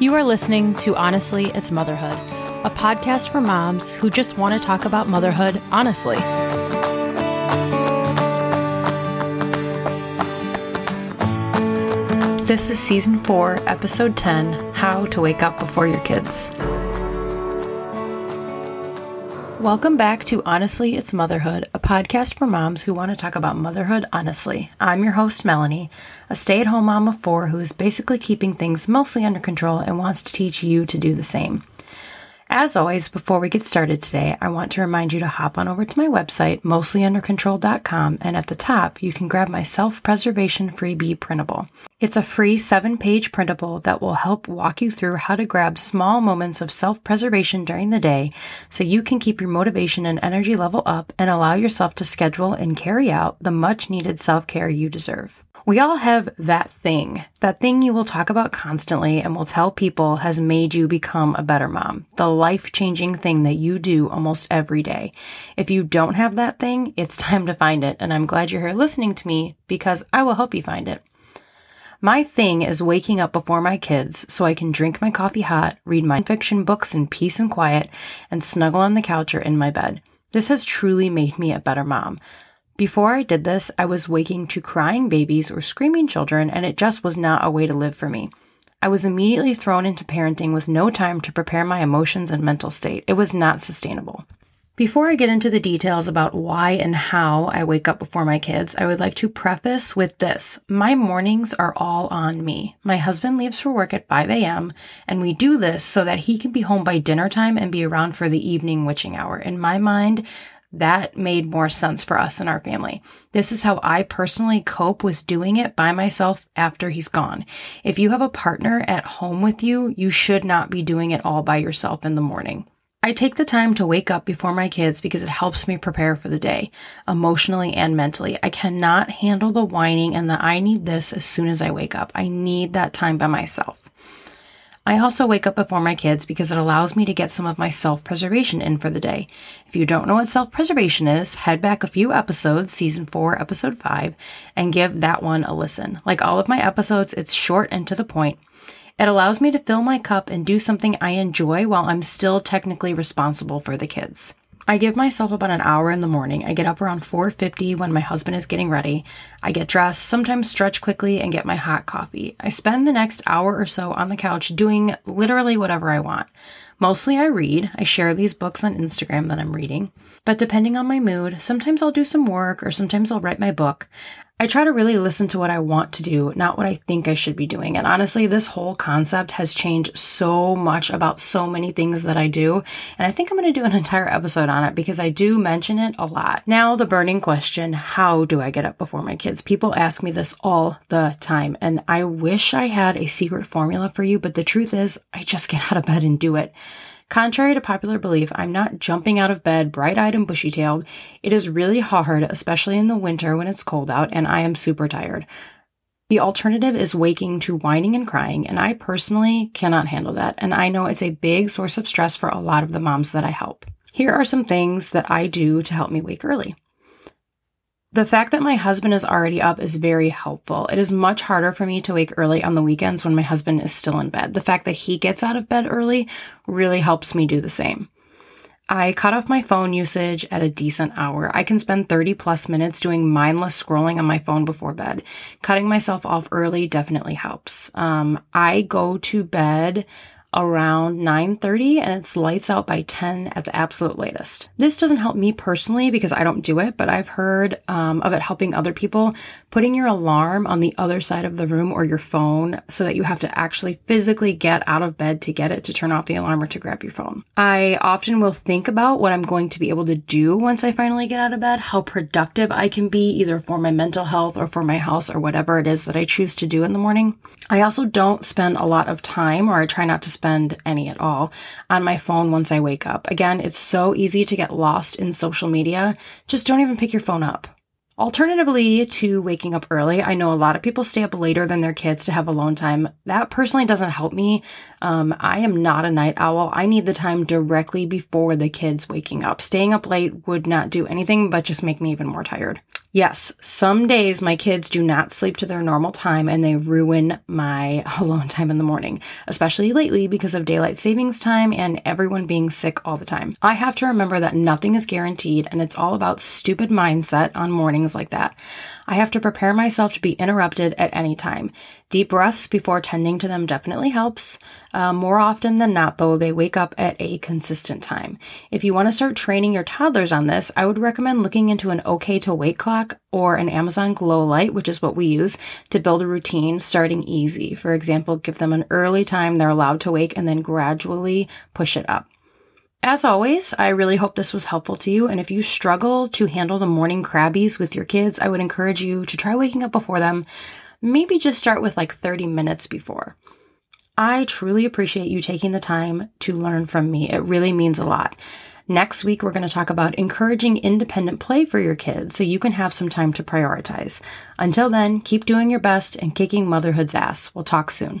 You are listening to Honestly, It's Motherhood, a podcast for moms who just want to talk about motherhood honestly. This is season four, episode 10 How to Wake Up Before Your Kids. Welcome back to Honestly, It's Motherhood, a podcast for moms who want to talk about motherhood honestly. I'm your host, Melanie, a stay at home mom of four who is basically keeping things mostly under control and wants to teach you to do the same. As always, before we get started today, I want to remind you to hop on over to my website, mostlyundercontrol.com, and at the top, you can grab my self preservation freebie printable. It's a free seven page printable that will help walk you through how to grab small moments of self preservation during the day so you can keep your motivation and energy level up and allow yourself to schedule and carry out the much needed self care you deserve. We all have that thing, that thing you will talk about constantly and will tell people has made you become a better mom, the life changing thing that you do almost every day. If you don't have that thing, it's time to find it. And I'm glad you're here listening to me because I will help you find it. My thing is waking up before my kids so I can drink my coffee hot, read my fiction books in peace and quiet, and snuggle on the couch or in my bed. This has truly made me a better mom. Before I did this, I was waking to crying babies or screaming children, and it just was not a way to live for me. I was immediately thrown into parenting with no time to prepare my emotions and mental state. It was not sustainable. Before I get into the details about why and how I wake up before my kids, I would like to preface with this. My mornings are all on me. My husband leaves for work at 5 a.m., and we do this so that he can be home by dinner time and be around for the evening witching hour. In my mind, that made more sense for us and our family. This is how I personally cope with doing it by myself after he's gone. If you have a partner at home with you, you should not be doing it all by yourself in the morning. I take the time to wake up before my kids because it helps me prepare for the day, emotionally and mentally. I cannot handle the whining and the I need this as soon as I wake up. I need that time by myself. I also wake up before my kids because it allows me to get some of my self preservation in for the day. If you don't know what self preservation is, head back a few episodes, season four, episode five, and give that one a listen. Like all of my episodes, it's short and to the point. It allows me to fill my cup and do something I enjoy while I'm still technically responsible for the kids. I give myself about an hour in the morning. I get up around 4:50 when my husband is getting ready. I get dressed, sometimes stretch quickly and get my hot coffee. I spend the next hour or so on the couch doing literally whatever I want. Mostly I read. I share these books on Instagram that I'm reading. But depending on my mood, sometimes I'll do some work or sometimes I'll write my book. I try to really listen to what I want to do, not what I think I should be doing. And honestly, this whole concept has changed so much about so many things that I do. And I think I'm going to do an entire episode on it because I do mention it a lot. Now, the burning question how do I get up before my kids? People ask me this all the time. And I wish I had a secret formula for you, but the truth is, I just get out of bed and do it. Contrary to popular belief, I'm not jumping out of bed bright eyed and bushy tailed. It is really hard, especially in the winter when it's cold out and I am super tired. The alternative is waking to whining and crying, and I personally cannot handle that. And I know it's a big source of stress for a lot of the moms that I help. Here are some things that I do to help me wake early. The fact that my husband is already up is very helpful. It is much harder for me to wake early on the weekends when my husband is still in bed. The fact that he gets out of bed early really helps me do the same. I cut off my phone usage at a decent hour. I can spend 30 plus minutes doing mindless scrolling on my phone before bed. Cutting myself off early definitely helps. Um, I go to bed around 9:30 and it's lights out by 10 at the absolute latest. This doesn't help me personally because I don't do it, but I've heard um, of it helping other people. Putting your alarm on the other side of the room or your phone so that you have to actually physically get out of bed to get it to turn off the alarm or to grab your phone. I often will think about what I'm going to be able to do once I finally get out of bed, how productive I can be either for my mental health or for my house or whatever it is that I choose to do in the morning. I also don't spend a lot of time or I try not to spend any at all on my phone once I wake up. Again, it's so easy to get lost in social media. Just don't even pick your phone up. Alternatively to waking up early, I know a lot of people stay up later than their kids to have alone time. That personally doesn't help me. Um, I am not a night owl. I need the time directly before the kids waking up. Staying up late would not do anything but just make me even more tired. Yes, some days my kids do not sleep to their normal time and they ruin my alone time in the morning, especially lately because of daylight savings time and everyone being sick all the time. I have to remember that nothing is guaranteed and it's all about stupid mindset on mornings like that. I have to prepare myself to be interrupted at any time. Deep breaths before tending to them definitely helps. Uh, more often than not, though, they wake up at a consistent time. If you want to start training your toddlers on this, I would recommend looking into an OK to wake clock or an Amazon Glow Light, which is what we use to build a routine starting easy. For example, give them an early time they're allowed to wake and then gradually push it up. As always, I really hope this was helpful to you. And if you struggle to handle the morning crabbies with your kids, I would encourage you to try waking up before them maybe just start with like 30 minutes before. I truly appreciate you taking the time to learn from me. It really means a lot. Next week, we're going to talk about encouraging independent play for your kids so you can have some time to prioritize. Until then, keep doing your best and kicking motherhood's ass. We'll talk soon.